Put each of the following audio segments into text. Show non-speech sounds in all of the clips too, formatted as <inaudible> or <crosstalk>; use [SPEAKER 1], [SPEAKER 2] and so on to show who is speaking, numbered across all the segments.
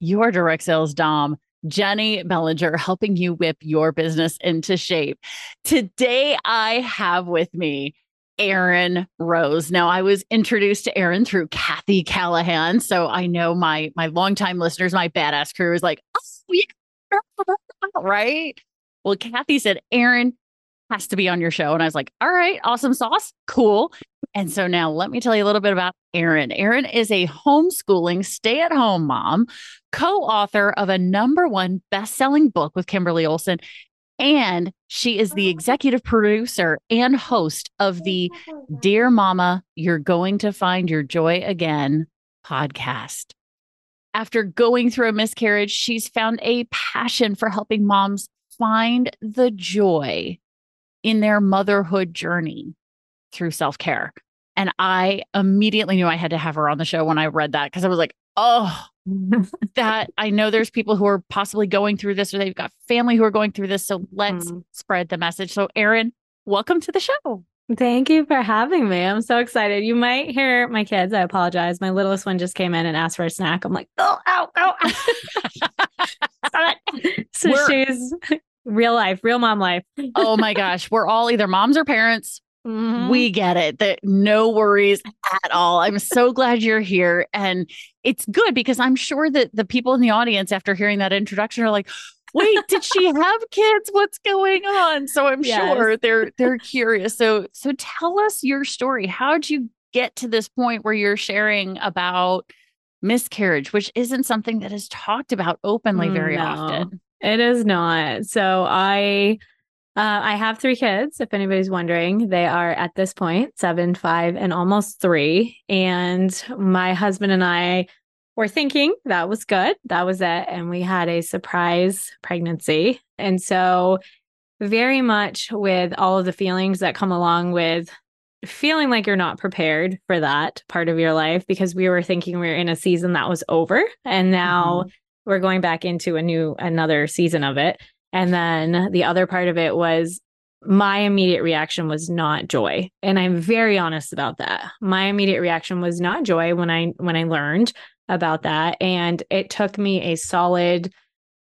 [SPEAKER 1] your direct sales dom, Jennie Bellinger, helping you whip your business into shape. Today, I have with me Erin Roese. Now, I was introduced to Erin through Kathy Callahan, so I know my my longtime listeners, my badass crew, is like, oh, yeah. right? Well, Kathy said Erin has to be on your show, and I was like, all right, awesome sauce, cool. And so now let me tell you a little bit about Erin. Erin is a homeschooling stay at home mom, co author of a number one best selling book with Kimberly Olson, and she is the oh. executive producer and host of the Dear Mama, You're Going to Find Your Joy Again podcast. After going through a miscarriage, she's found a passion for helping moms find the joy in their motherhood journey through self care. And I immediately knew I had to have her on the show when I read that because I was like, oh, <laughs> that I know there's people who are possibly going through this or they've got family who are going through this. So let's mm. spread the message. So, Erin, welcome to the show.
[SPEAKER 2] Thank you for having me. I'm so excited. You might hear my kids. I apologize. My littlest one just came in and asked for a snack. I'm like, oh, ow, ow. <laughs> <laughs> so We're- she's real life, real mom life.
[SPEAKER 1] oh my <laughs> gosh. We're all either moms or parents. Mm-hmm. We get it. That no worries at all. I'm so glad you're here. And it's good because I'm sure that the people in the audience, after hearing that introduction, are like, wait, did she <laughs> have kids? What's going on? So I'm yes. sure they're they're curious. So so tell us your story. How'd you get to this point where you're sharing about miscarriage, which isn't something that is talked about openly very no, often?
[SPEAKER 2] It is not. So I uh, I have three kids, if anybody's wondering. They are at this point seven, five, and almost three. And my husband and I were thinking that was good. That was it. And we had a surprise pregnancy. And so, very much with all of the feelings that come along with feeling like you're not prepared for that part of your life, because we were thinking we are in a season that was over. And now mm-hmm. We're going back into a new, another season of it. And then the other part of it was my immediate reaction was not joy. And I'm very honest about that. My immediate reaction was not joy when I when I learned about that and it took me a solid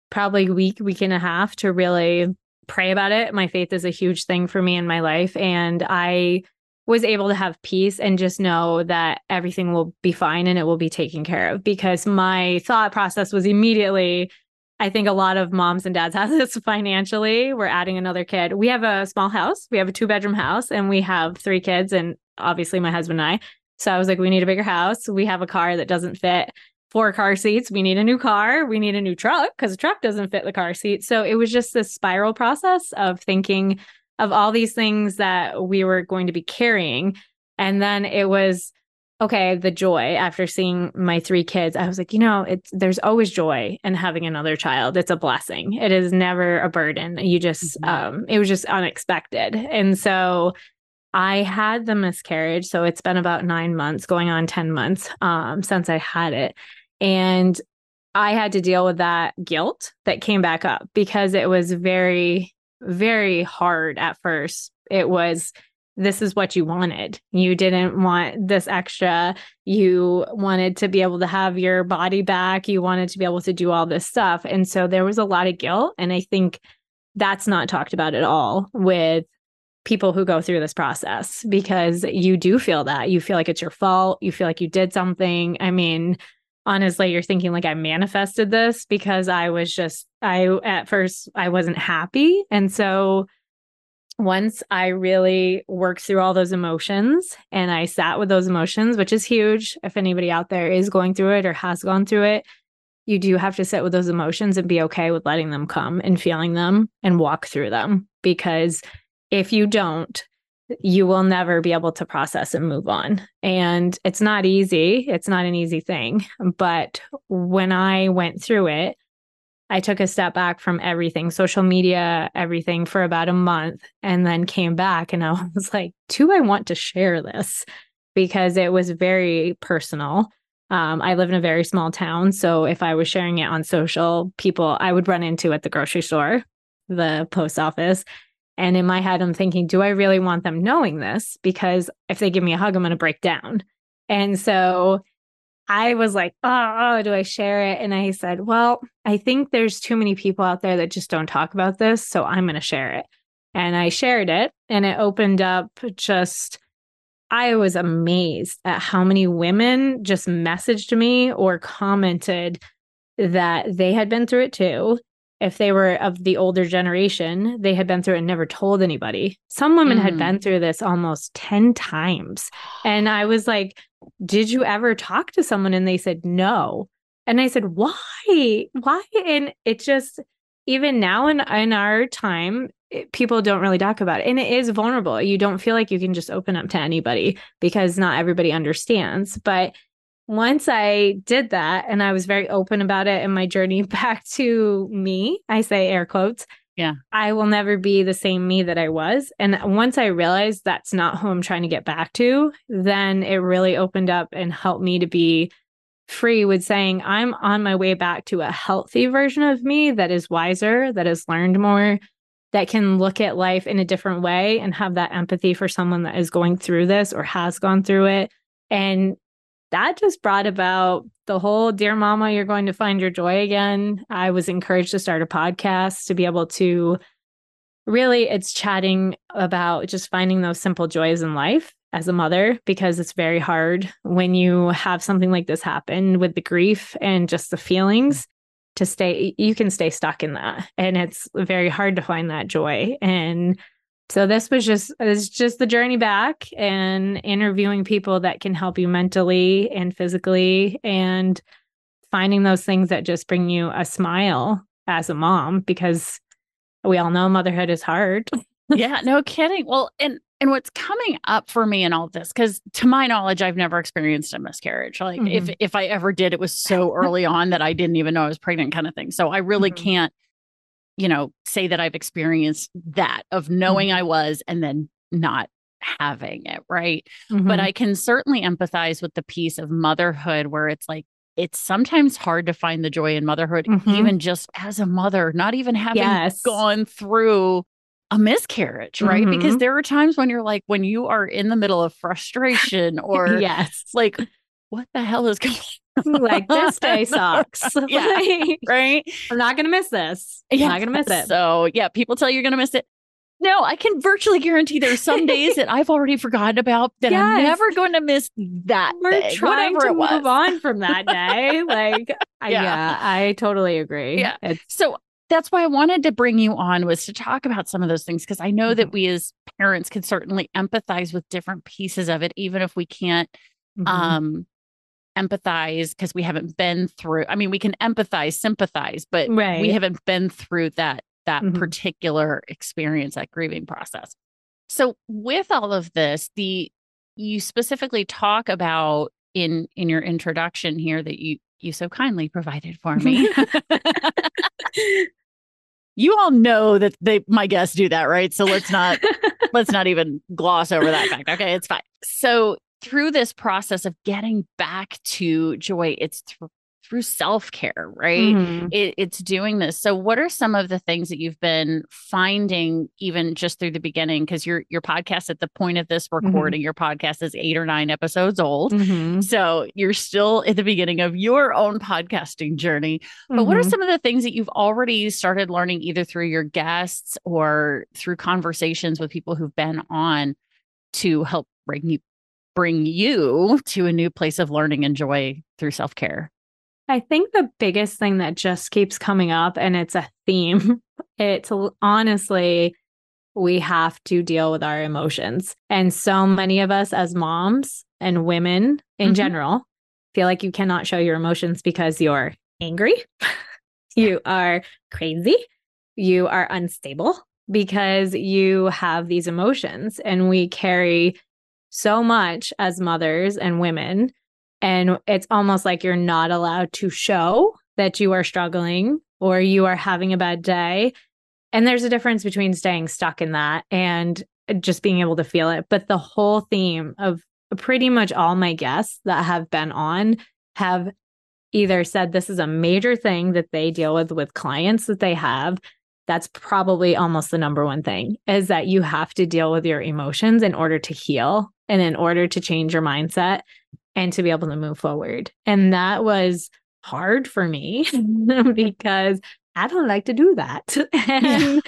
[SPEAKER 2] probably week week and a half to really pray about it. My faith is a huge thing for me in my life and I was able to have peace and just know that everything will be fine and it will be taken care of because my thought process was immediately I think a lot of moms and dads <laughs> have this financially. We're adding another kid. We have a small house. We have a two bedroom house and we have three kids and obviously my husband and I. So I was like, we need a bigger house. We have a car that doesn't fit four car seats. We need a new car. We need a new truck because the truck doesn't fit the car seat. So it was just this spiral process of thinking of all these things that we were going to be carrying. And then it was okay, the joy after seeing my three kids, I was like, you know, it's there's always joy in having another child. It's a blessing. It is never a burden. You just mm-hmm. um it was just unexpected. And so I had the miscarriage. So it's been about nine months, going on 10 months um since I had it. And I had to deal with that guilt that came back up because it was very, very hard at first. It was this is what you wanted. You didn't want this extra. You wanted to be able to have your body back. You wanted to be able to do all this stuff. And so there was a lot of guilt. And I think that's not talked about at all with people who go through this process because you do feel that. You feel like it's your fault. You feel like you did something. I mean, honestly, you're thinking like I manifested this because I was just, I, at first, I wasn't happy. And so, once I really worked through all those emotions and I sat with those emotions, which is huge if anybody out there is going through it or has gone through it, you do have to sit with those emotions and be okay with letting them come and feeling them and walk through them. Because if you don't, you will never be able to process and move on. And it's not easy. It's not an easy thing. But when I went through it, I took a step back from everything, social media, everything for about a month, and then came back and I <laughs> was like, do I want to share this? Because it was very personal. Um, I live in a very small town. So if I was sharing it on social, people I would run into at the grocery store, the post office. And in my head, I'm thinking, do I really want them knowing this? Because if they give me a hug, I'm going to break down. And so I was like, oh, do I share it? And I said, well, I think there's too many people out there that just don't talk about this. So I'm going to share it. And I shared it and it opened up just I was amazed at how many women just messaged me or commented that they had been through it too. If they were of the older generation, they had been through it and never told anybody. Some women mm. had been through this almost 10 times. And I was like, Did you ever talk to someone? And they said, No. And I said, Why? Why? And it just, even now in, in our time, it, people don't really talk about it. And it is vulnerable. You don't feel like you can just open up to anybody because not everybody understands. But once I did that and I was very open about it and my journey <laughs> back to me, I say air quotes.
[SPEAKER 1] Yeah.
[SPEAKER 2] I will never be the same me that I was. And once I realized that's not who I'm trying to get back to, then it really opened up and helped me to be free with saying, I'm on my way back to a healthy version of me that is wiser, that has learned more, that can look at life in a different way and have that empathy for someone that is going through this or has gone through it. And that just brought about the whole Dear Mama, you're going to find your joy again. I was encouraged to start a podcast to be able to really, it's chatting about just finding those simple joys in life as a mother because it's very hard when you have something like this happen with the grief and just the feelings to stay you can stay stuck in that and it's very hard to find that joy and so this was just it's just the journey back and interviewing people that can help you mentally and physically and finding those things that just bring you a smile as a mom because we all know motherhood is hard. <laughs>
[SPEAKER 1] yeah, no kidding. Well, and and what's coming up for me in all this, because to my knowledge, I've never experienced a miscarriage. Like mm-hmm. if if I ever did, it was so <laughs> early on that I didn't even know I was pregnant, kind of thing. So I really mm-hmm. can't, you know, say that I've experienced that of knowing mm-hmm. I was and then not having it, right? But mm-hmm. I can certainly empathize with the piece of motherhood where it's like it's sometimes hard to find the joy in motherhood, mm-hmm. even just as a mother, not even having yes. gone through a miscarriage, right? Mm-hmm. Because there are times when you're like, when you are in the middle of frustration <laughs> or
[SPEAKER 2] yes,
[SPEAKER 1] like, what the hell is <laughs> going
[SPEAKER 2] on? Like this <laughs> day sucks. <laughs>
[SPEAKER 1] yeah, right.
[SPEAKER 2] I'm not gonna miss this. I'm not gonna miss it.
[SPEAKER 1] So yeah, people tell you you're gonna miss it. No, I can virtually guarantee there's some days that I've already forgotten about that yes. I'm never going to miss that.
[SPEAKER 2] We're
[SPEAKER 1] day,
[SPEAKER 2] trying to move on from that day. <laughs> like, yeah. yeah. I totally agree.
[SPEAKER 1] Yeah. It's- so that's why I wanted to bring you on was to talk about some of those things because I know mm-hmm. that we as parents can certainly empathize with different pieces of it, even if we can't mm-hmm. um, empathize because we haven't been through. I mean, we can empathize, sympathize, but right. we haven't been through that that mm-hmm. particular experience, that grieving process. So, with all of this, the you specifically talk about in in your introduction here that you you so kindly provided for <laughs> me. you all know that they my guests do that, right? So let's not let's not even gloss over that fact. Okay, it's fine. So through this process of getting back to joy, it's th- through self care, right? Mm-hmm. It, it's doing this. So, what are some of the things that you've been finding, even just through the beginning? Because your your podcast at the point of this mm-hmm. recording, mm-hmm. your podcast is eight or nine episodes old, mm-hmm. so you're still at the beginning of your own podcasting journey. But what are mm-hmm. some of the things that you've already started learning, either through your guests or through conversations with people who've been on, to help bring you bring you to a new place of learning and joy through self care?
[SPEAKER 2] I think the biggest thing that just keeps coming up, and it's a theme, <laughs> it's honestly, we have to deal with our emotions. And so many of us as moms and women in mm-hmm. general feel like you cannot show your emotions because you're angry, <laughs> you are crazy, you are unstable because you have these emotions and we carry so much as mothers and women and it's almost like you're not allowed to show that you are struggling or you are having a bad day. And there's a difference between staying stuck in that and just being able to feel it. But the whole theme of pretty much all my guests that have been on have either said this is a major thing that they deal with with clients that they have that's probably almost the number one thing is that you have to deal with your emotions in order to heal and in order to change your mindset and to be able to move forward. And that was hard for me <laughs> because I don't like to do that. <laughs> and yeah.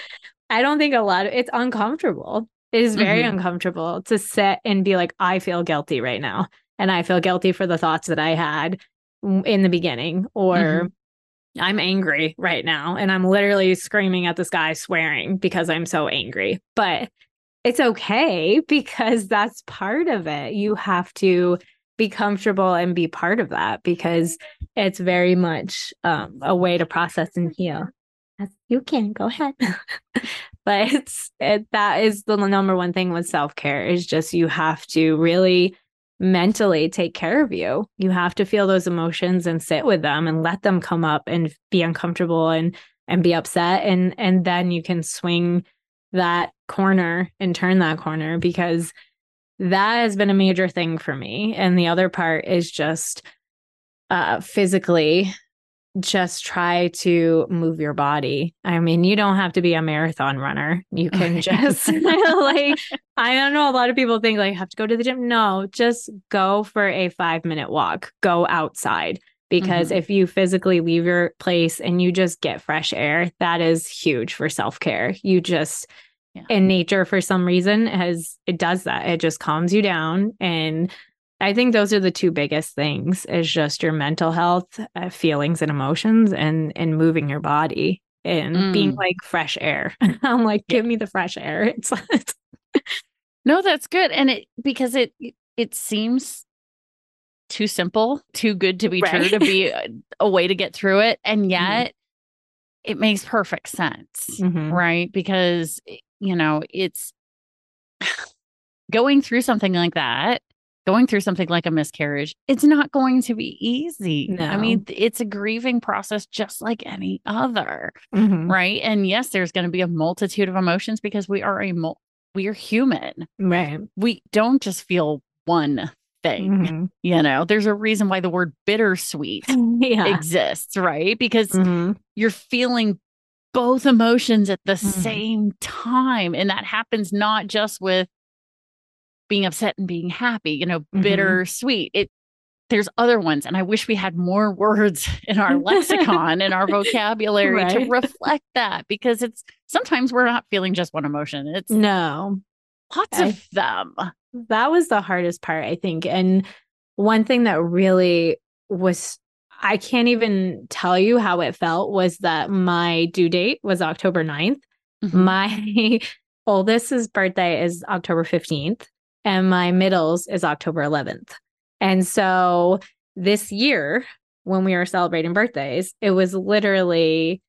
[SPEAKER 2] I don't think a lot of it's uncomfortable. It is very mm-hmm. uncomfortable to sit and be like, I feel guilty right now. And I feel guilty for the thoughts that I had in the beginning, or mm-hmm. I'm angry right now and I'm literally screaming at the sky, swearing because I'm so angry. But it's okay because that's part of it. You have to be comfortable and be part of that because it's very much um, a way to process and heal. You can go ahead. <laughs> but it's it, that is the number one thing with self care is just you have to really mentally take care of you. You have to feel those emotions and sit with them and let them come up and be uncomfortable and and be upset and and then you can swing that corner and turn that corner because that has been a major thing for me and the other part is just uh physically just try to move your body. I mean, you don't have to be a marathon runner. You can just <laughs> <laughs> like I don't know a lot of people think like have to go to the gym. No, just go for a 5 minute walk. Go outside because mm-hmm. if you physically leave your place and you just get fresh air, that is huge for self-care. You just yeah. in nature for some reason has it does that. It just calms you down and I think those are the two biggest things is just your mental health, uh, feelings and emotions and and moving your body and mm. being like fresh air. <laughs> I'm like give yeah. me the fresh air. <laughs> It's, it's
[SPEAKER 1] No, that's good and it because it it seems too simple, too good to be right. true to be a, a, way to get through it and mm-hmm. yet mm. it makes perfect sense, mm-hmm. right? Because you know, it's <sighs> going through something like that going through something like a miscarriage, it's not going to be easy. No. I mean, it's a grieving process just like any other, mm-hmm. right? And yes, there's going to be a multitude of emotions because we are a mul- we are human.
[SPEAKER 2] Right.
[SPEAKER 1] We don't just feel one thing. Mm-hmm. You know, there's a reason why the word bittersweet <laughs> yeah. exists, right? Because mm-hmm. you're feeling both emotions at the mm-hmm. same time. And that happens not just with being upset and being happy, you know, mm-hmm. bitter. It there's other ones and I wish we had more <laughs> words in our lexicon and our vocabulary right. to reflect that because it's sometimes we're not feeling just one emotion. It's
[SPEAKER 2] no.
[SPEAKER 1] Lots I, of them.
[SPEAKER 2] That was the hardest part, I think. And one thing that really was I can't even tell you how it felt was that my due date was October 9th. Mm-hmm. My <laughs> oldest's birthday is October 15th and my middles is October 11th. And so this year, when we were celebrating birthdays, it was literally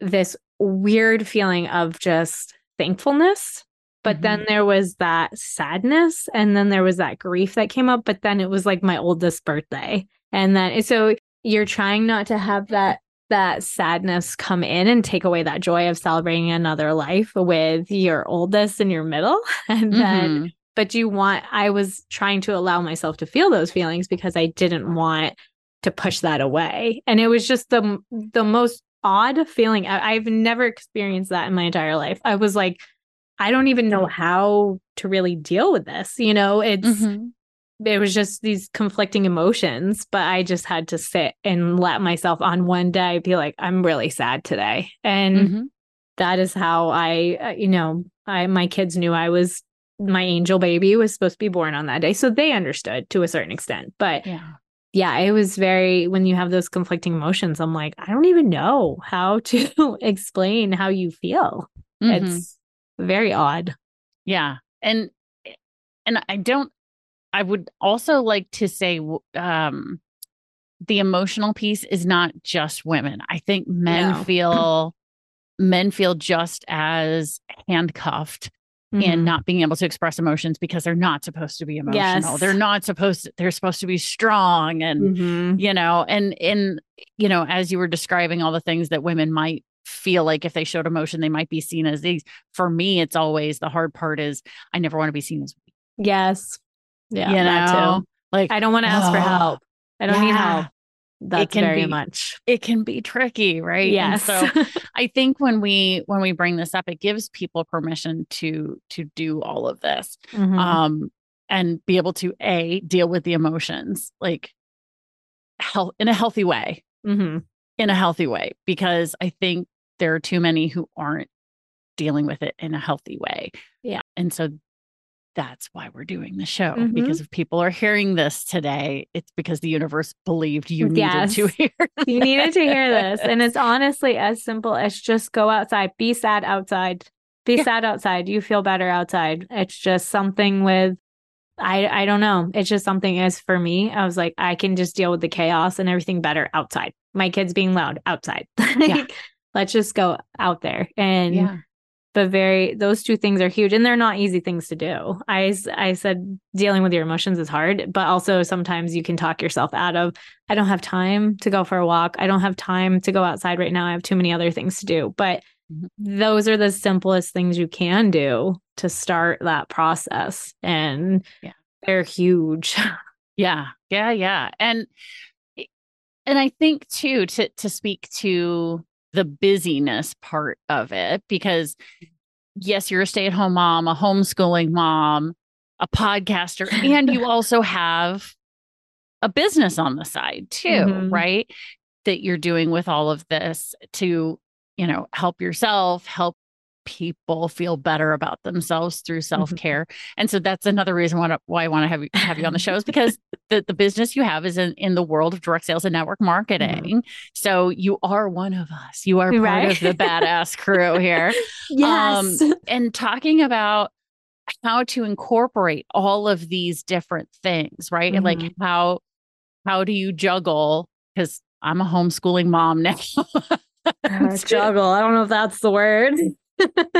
[SPEAKER 2] this weird feeling of just thankfulness. But mm-hmm. then there was that sadness, and then there was that grief that came up. But then it was like my oldest birthday. And then so you're trying not to have that that sadness come in and take away that joy of celebrating another life with your oldest and your middle. <laughs> And then mm-hmm but you want i was trying to allow myself to feel those feelings because i didn't want to push that away and it was just the the most odd feeling I, i've never experienced that in my entire life i was like i don't even know how to really deal with this you know it's mm-hmm. it was just these conflicting emotions but i just had to sit and let myself on one day be like i'm really sad today and mm-hmm. that is how i uh, you know i my kids knew i was my angel baby was supposed to be born on that day. So they understood to a certain extent. But yeah. Yeah, it was very when you have those conflicting emotions, I'm like, I don't even know how to <laughs> explain how you feel. Mm-hmm. It's very odd.
[SPEAKER 1] Yeah. And and I don't I would also like to say um the emotional piece is not just women. I think men
[SPEAKER 2] No.
[SPEAKER 1] feel men feel just as handcuffed
[SPEAKER 2] Mhm.
[SPEAKER 1] in not being able to express emotions because they're not supposed to be emotional.
[SPEAKER 2] Yes.
[SPEAKER 1] They're not supposed to, they're supposed to be strong and
[SPEAKER 2] Mhm.
[SPEAKER 1] you know, and in you know, as you were describing all the things that women might feel like if they showed emotion they might be seen as these for me it's always the hard part is I never want to be seen as weak.
[SPEAKER 2] Yes. Yeah.
[SPEAKER 1] you know?
[SPEAKER 2] too.
[SPEAKER 1] Like
[SPEAKER 2] I don't want to ask for
[SPEAKER 1] Oh,
[SPEAKER 2] help. I don't need help. That's
[SPEAKER 1] can
[SPEAKER 2] very
[SPEAKER 1] be-
[SPEAKER 2] much.
[SPEAKER 1] it can be tricky, right? And
[SPEAKER 2] Yes.
[SPEAKER 1] so <laughs> I think when we when we bring this up, it gives people permission to to do all of this,
[SPEAKER 2] Mhm.
[SPEAKER 1] um, and be able to a deal with the emotions like health in a healthy way,
[SPEAKER 2] Mhm.
[SPEAKER 1] in a healthy way, because I think there are too many who aren't dealing with it in a healthy way.
[SPEAKER 2] Yeah.
[SPEAKER 1] and so that's why we're doing the show
[SPEAKER 2] Mhm.
[SPEAKER 1] because if people are hearing this today, it's because the universe believed you needed
[SPEAKER 2] Yes.
[SPEAKER 1] to hear. <laughs>
[SPEAKER 2] you needed to hear this. And it's honestly as simple as just go outside, be sad outside, be
[SPEAKER 1] Yeah.
[SPEAKER 2] sad outside. You feel better outside. It's just something with, I, I don't know. It's just something as for me, I was like, I can just deal with the chaos and everything better outside. My kids being loud outside. <laughs> Like, Let's just go out there. And
[SPEAKER 1] yeah.
[SPEAKER 2] but very those two things are huge and they're not easy things to do i i said dealing with your emotions is hard but also sometimes you can talk yourself out of i don't have time to go for a walk i don't have time to go outside right now i have too many other things to do but
[SPEAKER 1] Mhm.
[SPEAKER 2] those are the simplest things you can do to start that process and
[SPEAKER 1] Yeah.
[SPEAKER 2] they're huge <laughs>
[SPEAKER 1] Yeah, yeah, yeah. And and I think too to to speak to the busyness part of it because yes, you're a stay-at-home mom, a homeschooling mom, a podcaster, and you <laughs> also have a business on the side too,
[SPEAKER 2] Mhm.
[SPEAKER 1] right? That you're doing with all of this to, you know, help yourself, help people feel better about themselves through mm-hmm. self-care. And so that's another reason why, why I want to have you have you on the show is because the, the business you have is in, in the world of direct sales and network mm-hmm. marketing. So you are one of us. You are part
[SPEAKER 2] Right.
[SPEAKER 1] of the badass crew here. <laughs>
[SPEAKER 2] yes um,
[SPEAKER 1] And talking about how to incorporate all of these different things, right? And like
[SPEAKER 2] mm-hmm.
[SPEAKER 1] how how do you juggle? Because I'm a homeschooling mom now. <laughs>
[SPEAKER 2] Juggle i don't know if that's the word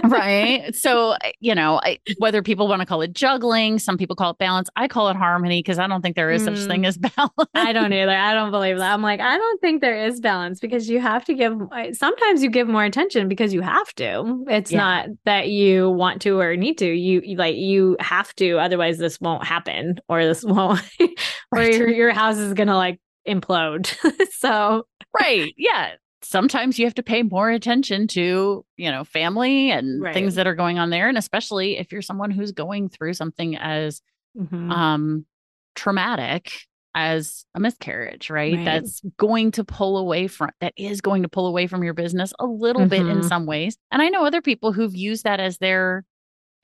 [SPEAKER 1] right. So, you know, I, whether people want to call it juggling, some people call it balance. I call it harmony because I don't think there is such
[SPEAKER 2] Mm.
[SPEAKER 1] thing as <laughs> balance.
[SPEAKER 2] I don't either. I don't believe that. I'm like, I don't think there is balance because you have to give, sometimes you give more attention because you have to. It's
[SPEAKER 1] Yeah.
[SPEAKER 2] not that you want to or need to. You you- like, you have to. Otherwise, this won't happen or this <laughs> won't, or
[SPEAKER 1] Right.
[SPEAKER 2] your, your house is going to like implode. <laughs> so,
[SPEAKER 1] right. Yeah. Sometimes you have to pay more attention to, you know, family and
[SPEAKER 2] Right.
[SPEAKER 1] things that are going on there. And especially if you're someone who's going through something as
[SPEAKER 2] mhm.
[SPEAKER 1] um traumatic as a miscarriage, right?
[SPEAKER 2] Right.
[SPEAKER 1] That's going to pull away from that is going to pull away from your business a little bit in
[SPEAKER 2] Mhm.
[SPEAKER 1] some ways. And I know other people who've used that as their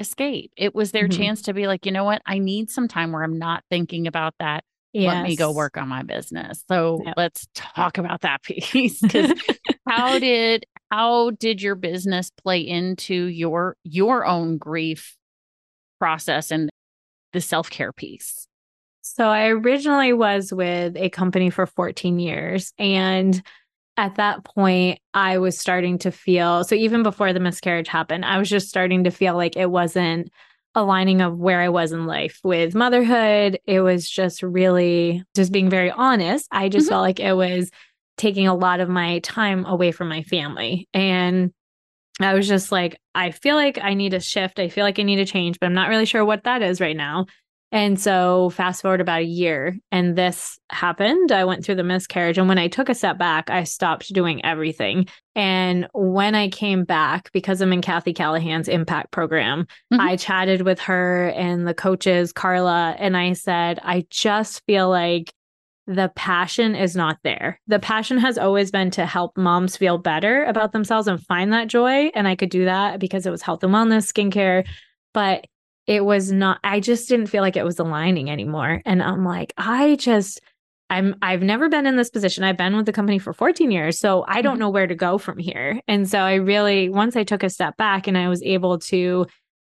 [SPEAKER 1] escape. It was their
[SPEAKER 2] Mhm.
[SPEAKER 1] chance to be like, you know what? I need some time where I'm not thinking about that. Let me go work on my business. So
[SPEAKER 2] Yep.
[SPEAKER 1] let's talk about that <laughs> piece. Because <laughs> how did how did your business play into your your own grief process and the self-care piece?
[SPEAKER 2] So I originally was with a company for 14 years. And at that point, I was starting to feel so even before the miscarriage happened, I was just starting to feel like it wasn't aligning of where I was in life with motherhood. It was just really just being very honest. I just
[SPEAKER 1] Mhm.
[SPEAKER 2] felt like it was taking a lot of my time away from my family. And I was just like, I feel like I need a shift. I feel like I need a change, but I'm not really sure what that is right now. And so, fast forward about a year, and this happened. I went through the miscarriage. And when I took a step back, I stopped doing everything. And when I came back, because I'm in Kathy Callahan's impact program,
[SPEAKER 1] Mhm.
[SPEAKER 2] I chatted with her and the coaches, Carla, and I said, I just feel like the passion is not there. The passion has always been to help moms feel better about themselves and find that joy. And I could do that because it was health and wellness, skincare. But it was not i just didn't feel like it was aligning anymore. And i'm like i just i'm i've never been in this position. I've been with the company for 14 years so i don't
[SPEAKER 1] Mhm.
[SPEAKER 2] know where to go from here. And so i really once i took a step back and i was able to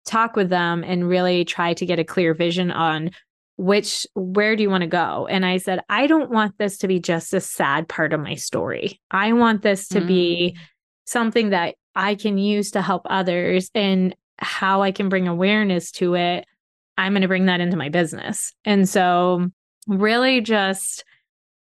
[SPEAKER 2] talk with them and really try to get a clear vision on which where do you want to go? And i said i don't want this to be just a sad part of my story. I want this to mm. be something that i can use to help others. And how i can bring awareness to it i'm going to bring that into my business and so really just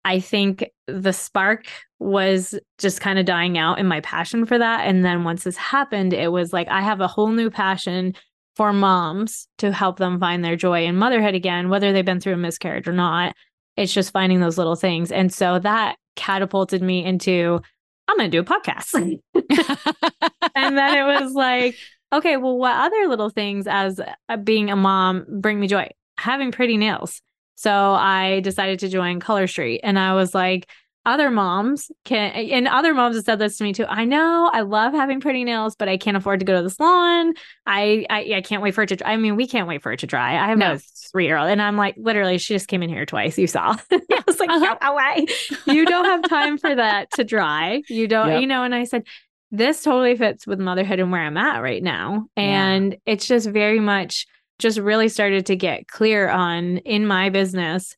[SPEAKER 2] i think the spark was just kind of dying out in my passion for that and then once this happened it was like i have a whole new passion for moms to help them find their joy in motherhood again, whether they've been through a miscarriage or not. It's just finding those little things. And so that catapulted me into, I'm going to do a podcast. <laughs> and then it was like, okay, well, what other little things as being a mom bring me joy? Having pretty nails. So I decided to join Color Street. And I was like, other moms can and other moms have said this to me too i know i love having pretty nails but i can't afford to go to the salon i i, I can't wait for it to dry. i mean we can't wait for it to dry i have no. a three year old and i'm like literally she just came in here twice you saw <laughs> i was like uh-huh. away you don't have time for that to dry you don't yep. you know and i said this totally fits with motherhood and where i'm at right now and yeah. it's just very much just really started to get clear on in my business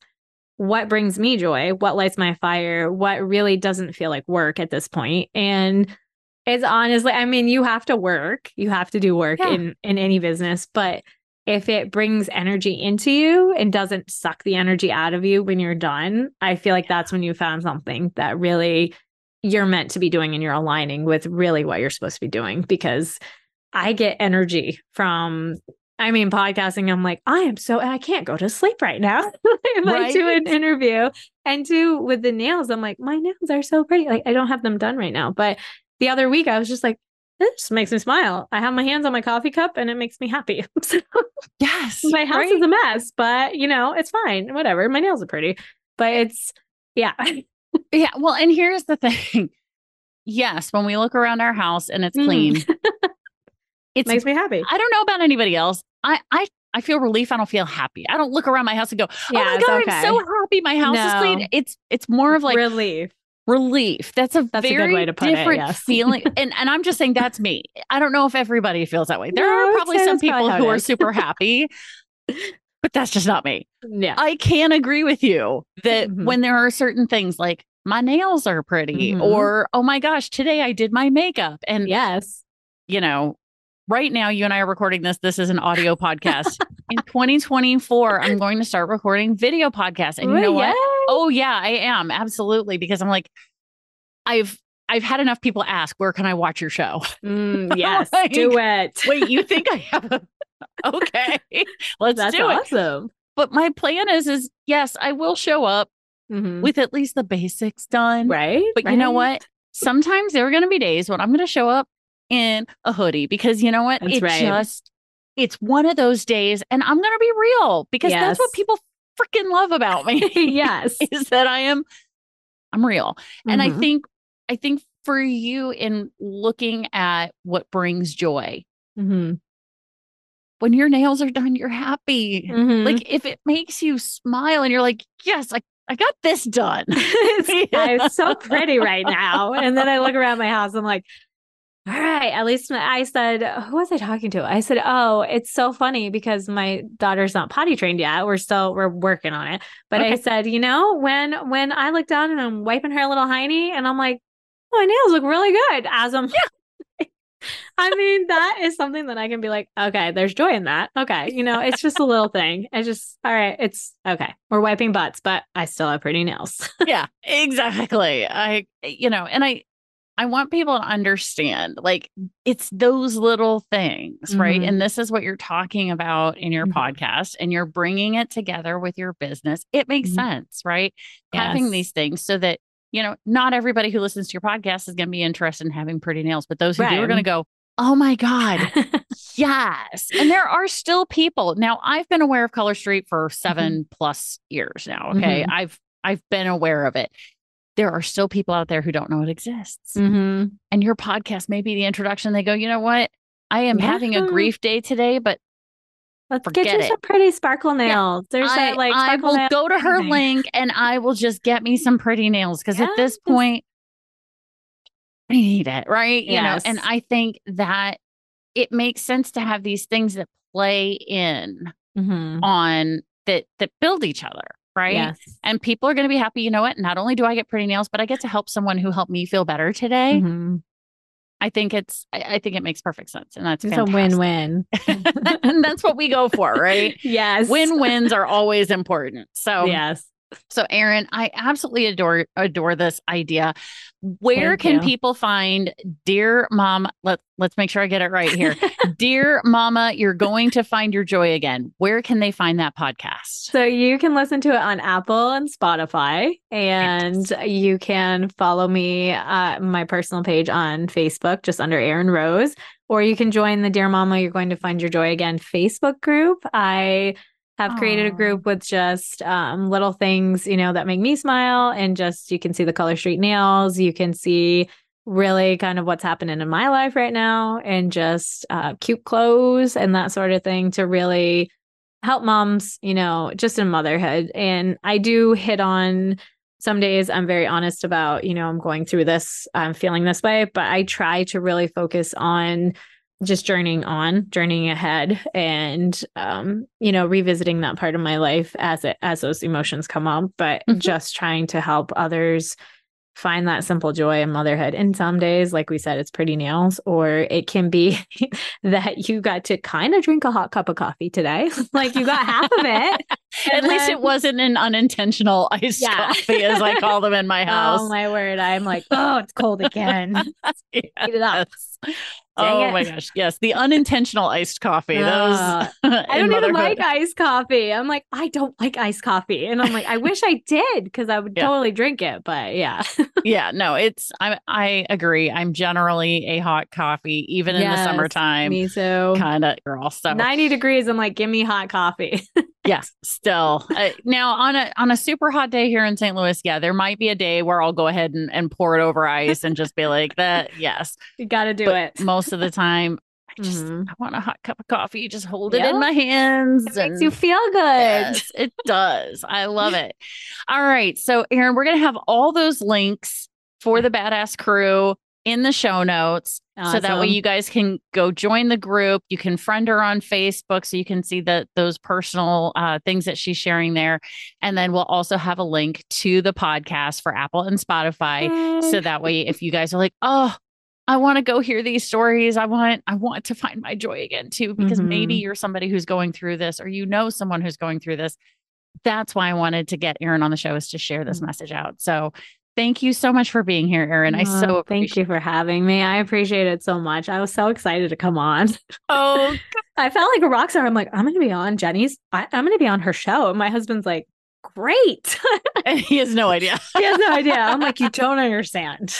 [SPEAKER 2] what brings me joy, what lights my fire, what really doesn't feel like work at this point. And it's honestly, I mean, you have to work, you have to do work yeah. in in any business, but if it brings energy into you and doesn't suck the energy out of you when you're done, I feel like that's when you found something that really you're meant to be doing and you're aligning with really what you're supposed to be doing because I get energy from I mean, podcasting, I'm like, I am so, I can't go to sleep right now. <laughs> if right? I do an interview and two with the nails, I'm like, my nails are so pretty. Like, I don't have them done right now. But the other week, I was just like, this makes me smile. I have my hands on my coffee cup and it makes me happy. <laughs> so,
[SPEAKER 1] yes.
[SPEAKER 2] My house right? is a mess, but you know, it's fine. Whatever. My nails are pretty. But it's, yeah. <laughs>
[SPEAKER 1] yeah. Well, and here's the thing. <laughs> Yes, when we look around our house and it's clean, <laughs> mm.
[SPEAKER 2] it makes me happy.
[SPEAKER 1] I don't know about anybody else. I I I feel relief. I don't feel happy. I don't look around my house and go, "Oh yeah, my god, okay. I'm so happy my house no. is clean." It's it's more of like
[SPEAKER 2] relief.
[SPEAKER 1] Relief. That's a that's very a good way to put different it, yes. feeling. <laughs> And and I'm just saying that's me. I don't know if everybody feels that way. There no, are probably some people who are super happy, but that's just not me.
[SPEAKER 2] Yeah.
[SPEAKER 1] I can agree with you that mm-hmm. when there are certain things like my nails are pretty mm-hmm. or oh my gosh, today I did my makeup and
[SPEAKER 2] yes,
[SPEAKER 1] you know, right now you and I are recording this. This is an audio <laughs> podcast. In 2024, I'm going to start recording video podcasts. And you know what? Oh yeah, I am. Absolutely. Because I'm like, I've I've had enough people ask, where can I watch your show?
[SPEAKER 2] Mm, <laughs> yes, like, do it.
[SPEAKER 1] wait, you <laughs> think I have a okay. Let's
[SPEAKER 2] That's
[SPEAKER 1] do
[SPEAKER 2] it. Awesome.
[SPEAKER 1] But my plan is is yes, I will show up mm-hmm. with at least the basics done.
[SPEAKER 2] Right.
[SPEAKER 1] But
[SPEAKER 2] right.
[SPEAKER 1] you know what? Sometimes there are going to be days when I'm going to show up in a hoodie because you know what?
[SPEAKER 2] That's
[SPEAKER 1] it
[SPEAKER 2] right.
[SPEAKER 1] just it's one of those days and I'm going to be real because yes. that's what people freaking love about <laughs> me.
[SPEAKER 2] yes.
[SPEAKER 1] is that I am I'm real. Mm-hmm. And I mm-hmm. think I think for you in looking at what brings joy.
[SPEAKER 2] Mm-hmm.
[SPEAKER 1] When your nails are done, you're happy. Mm-hmm. Like if it makes you smile and you're like, yes, I I got this done. <laughs> <laughs>
[SPEAKER 2] it's so pretty right now. And then I look around my house, I'm like, all right. At least my, I said, who was I talking to? I said, oh, it's so funny because my daughter's not potty trained yet. We're still we're working on it. But okay. I said, you know, when when I look down and I'm wiping her little hiney, and I'm like, oh, my nails look really good. As I'm, yeah. I mean, that is something that I can be like, okay, there's joy in that. Okay, you know, it's just a little thing. It's just all right. It's okay. We're wiping butts, but I still have pretty nails. <laughs>
[SPEAKER 1] yeah, exactly. I, you know, and I I want people to understand like it's those little things, mm-hmm. right? And this is what you're talking about in your mm-hmm. podcast and you're bringing it together with your business. It makes mm-hmm. sense, right? Yes. Having these things so that, you know, not everybody who listens to your podcast is going to be interested in having pretty nails, but those who right. do are going to go, Oh my God. <laughs> yes. And there are still people. Now, I've been aware of Color Street for 7 mm-hmm. plus years now. Okay. Mm-hmm. I've I've been aware of it there are still people out there who don't know it exists.
[SPEAKER 2] Mm-hmm.
[SPEAKER 1] And your podcast may be the introduction. They go, you know what? I am yeah. having a grief day today, but
[SPEAKER 2] let's get you it. some pretty sparkle nails. Yeah. There's I, that like
[SPEAKER 1] I will go to her link and I will just get me some pretty nails because yes. at this point, I need it, right? Yes. You know, and I think that it makes sense to have these things that play in
[SPEAKER 2] mm-hmm.
[SPEAKER 1] on that that build each other, right?
[SPEAKER 2] Yes.
[SPEAKER 1] And people are going to be happy. You know what? Not only do I get pretty nails, but I get to help someone who helped me feel better today.
[SPEAKER 2] Mhm.
[SPEAKER 1] I think it's I, I think it makes perfect sense, and that's
[SPEAKER 2] It's
[SPEAKER 1] fantastic.
[SPEAKER 2] a win-win. <laughs>
[SPEAKER 1] and that's what we go for, right? <laughs>
[SPEAKER 2] yes.
[SPEAKER 1] Win wins are always important. So
[SPEAKER 2] Yes.
[SPEAKER 1] So, Erin, I absolutely adore adore this idea. Where
[SPEAKER 2] Thank
[SPEAKER 1] can
[SPEAKER 2] you.
[SPEAKER 1] people find Dear Mom? Let Let's make sure I get it right here. <laughs> Dear Mama, you're going to find your joy again. Where can they find that podcast?
[SPEAKER 2] So you can listen to it on Apple and Spotify, and you can follow me uh, my personal page on Facebook, just under Erin Roese, or you can join the Dear Mama, You're Going to Find Your Joy Again Facebook group. I have created a group with just um, little things, you know, that make me smile, and just you can see the Color Street nails, you can see really kind of what's happening in my life right now, and just uh, cute clothes and that sort of thing to really help moms, you know, just in motherhood. And I do hit on some days I'm very honest about, you know, I'm going through this, I'm feeling this way, but I try to really focus on just journeying on, journeying ahead and um, you know, revisiting that part of my life as it as those emotions come up, but
[SPEAKER 1] Mhm.
[SPEAKER 2] just trying to help others find that simple joy in motherhood. And some days, like we said, it's pretty nails, or it can be <laughs> that you got to kind of drink a hot cup of coffee today. <laughs> like you got half of it. <laughs>
[SPEAKER 1] At
[SPEAKER 2] and
[SPEAKER 1] least it wasn't an unintentional iced
[SPEAKER 2] Yeah.
[SPEAKER 1] coffee, as I call them in my house.
[SPEAKER 2] Oh my word. I'm like, oh, it's cold again. Heat it up. <laughs>
[SPEAKER 1] Yes. Oh
[SPEAKER 2] Dang
[SPEAKER 1] my gosh. Yes. The unintentional iced coffee. Those
[SPEAKER 2] Ah, <laughs> I don't even like iced coffee. I'm like, I don't like iced coffee. And I'm like, I wish I did because I would
[SPEAKER 1] Yeah.
[SPEAKER 2] totally drink it. But yeah. <laughs>
[SPEAKER 1] yeah, no, it's I I agree. I'm generally a hot coffee, even in the summertime
[SPEAKER 2] Me too.
[SPEAKER 1] kind of girl. So
[SPEAKER 2] 90 degrees. I'm like, give me hot coffee.
[SPEAKER 1] yes, still uh, now on a on a super hot day here in St. Louis, yeah, there might be a day where I'll go ahead and, and pour it over ice and just be like that. Yes,
[SPEAKER 2] you got to do
[SPEAKER 1] but
[SPEAKER 2] it.
[SPEAKER 1] Most of the time, I just
[SPEAKER 2] Mhm.
[SPEAKER 1] I want a hot cup of coffee. Just hold it in my hands.
[SPEAKER 2] It makes you feel good.
[SPEAKER 1] Yes, it does. I love <laughs> it. All right. So, Erin, we're going to have all those links for the Badass Crew in the show notes. So that way you guys can go join the group. You can friend her on Facebook so you can see the those personal uh, things that she's sharing there. And then we'll also have a link to the podcast for Apple and Spotify. So that way, if you guys are like, oh, I want to go hear these stories. I want, I want to find my joy again too, because maybe
[SPEAKER 2] Mhm.
[SPEAKER 1] you're somebody who's going through this or you know someone who's going through this. That's why I wanted to get Erin on the show is to share this
[SPEAKER 2] Mhm.
[SPEAKER 1] message out. So thank you so much for being here, Erin. I
[SPEAKER 2] Oh,
[SPEAKER 1] so
[SPEAKER 2] thank you for having me. I appreciate it so much. I was so excited to come on.
[SPEAKER 1] Oh, <laughs>
[SPEAKER 2] I felt like a rock star. I'm like, I'm going to be on Jennie's. I, I'm going to be on her show. And my husband's like, great. <laughs>
[SPEAKER 1] and he has no idea. <laughs>
[SPEAKER 2] he has no idea. I'm like, you don't understand.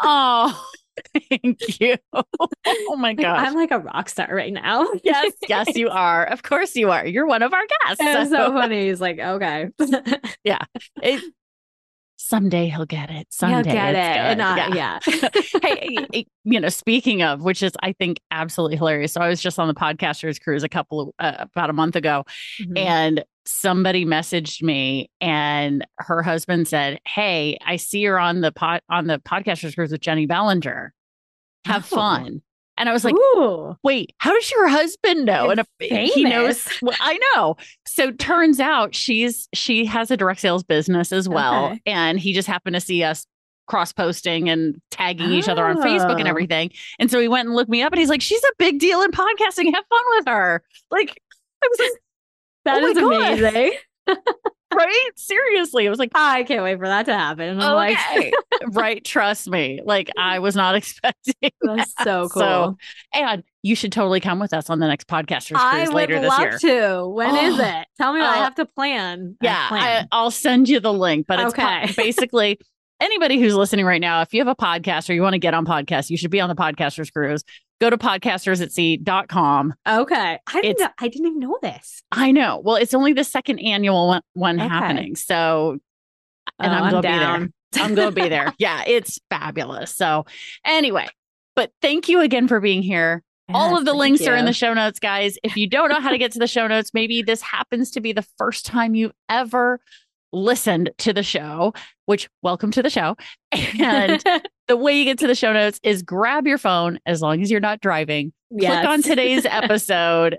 [SPEAKER 1] Oh, <laughs> thank you. Oh my <laughs> gosh.
[SPEAKER 2] I'm like a rock star right now. <laughs>
[SPEAKER 1] yes, yes, you are. Of course you are. You're one of our guests.
[SPEAKER 2] So
[SPEAKER 1] So
[SPEAKER 2] funny. He's like, okay. Yeah.
[SPEAKER 1] It, someday he'll get it. Someday He'll
[SPEAKER 2] get it. And
[SPEAKER 1] Yeah.
[SPEAKER 2] yeah.
[SPEAKER 1] hey, you know, speaking of, which is I think absolutely hilarious. So I was just on the podcasters cruise a couple of uh, about a month ago,
[SPEAKER 2] Mhm.
[SPEAKER 1] and somebody messaged me, and her husband said, "Hey, I see you're on the pod on the podcasters cruise with Jennie Bellinger. Have
[SPEAKER 2] Oh.
[SPEAKER 1] fun." And I was like,
[SPEAKER 2] Ooh.
[SPEAKER 1] wait, how does your husband know?
[SPEAKER 2] Uh, it's
[SPEAKER 1] and if he knows, well, I know. So turns out she's she has a direct sales business as well,
[SPEAKER 2] Okay.
[SPEAKER 1] and he just happened to see us cross posting and tagging each other on Facebook and
[SPEAKER 2] Oh.
[SPEAKER 1] everything. And so he went and looked me up, and he's like, "She's a big deal in podcasting. Have fun with her." Like, I was like,
[SPEAKER 2] That
[SPEAKER 1] Oh
[SPEAKER 2] is amazing. <laughs>
[SPEAKER 1] right? Seriously, it was like.
[SPEAKER 2] I can't wait for that to happen. And I'm like, <laughs>
[SPEAKER 1] Okay. right. Trust me. Like I was not <laughs> expecting.
[SPEAKER 2] that's so cool.
[SPEAKER 1] So, And you should totally come with us on the next podcasters
[SPEAKER 2] I
[SPEAKER 1] cruise later this
[SPEAKER 2] love
[SPEAKER 1] year.
[SPEAKER 2] to. When is
[SPEAKER 1] Oh.
[SPEAKER 2] it? Tell me what I
[SPEAKER 1] Uh,
[SPEAKER 2] have to plan.
[SPEAKER 1] Yeah, I,
[SPEAKER 2] plan.
[SPEAKER 1] I'll send you the link. But it's po-
[SPEAKER 2] Okay.
[SPEAKER 1] basically anybody who's listening right now. If you have a podcast or you want to get on podcast, you should be on the podcasters cruise. Go to podcastersatsea.com.
[SPEAKER 2] okay. I didn't,
[SPEAKER 1] it's-
[SPEAKER 2] know, I didn't even know this.
[SPEAKER 1] I know. Well, it's only the second annual one, one
[SPEAKER 2] Okay.
[SPEAKER 1] happening. So, and
[SPEAKER 2] Oh,
[SPEAKER 1] I'm, going to be there. I'm going to be there. <laughs> Yeah, it's fabulous. So, anyway, but thank you again for being here. All of the links are in the show notes, guys. If you don't know how to get to the show notes, maybe this happens to be the first time you've ever listened to the show, which welcome to the show. <laughs> And the way you get to the show notes is grab your phone as long as you're not driving, click on <laughs> today's episode,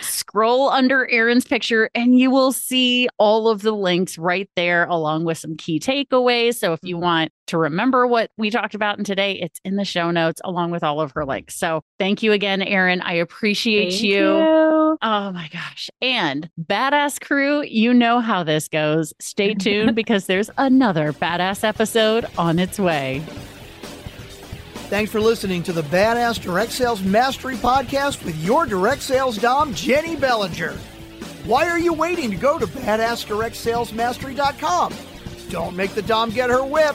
[SPEAKER 1] scroll under Erin's picture and you will see all of the links right there, along with some key takeaways. So if you
[SPEAKER 2] Mm-hmm.
[SPEAKER 1] want to remember what we talked about in today, it's in the show notes along with all of her links. So thank you again, Erin. I appreciate
[SPEAKER 2] Thank
[SPEAKER 1] you.
[SPEAKER 2] You.
[SPEAKER 1] Oh my gosh. And badass crew, you know how this goes. Stay <laughs> tuned because there's another badass episode on its way.
[SPEAKER 3] Thanks for listening to the Badass Direct Sales Mastery Podcast with your direct sales dom, Jennie Bellinger. Why are you waiting to go to badassdirectsalesmastery.com? Don't make the dom get her whip.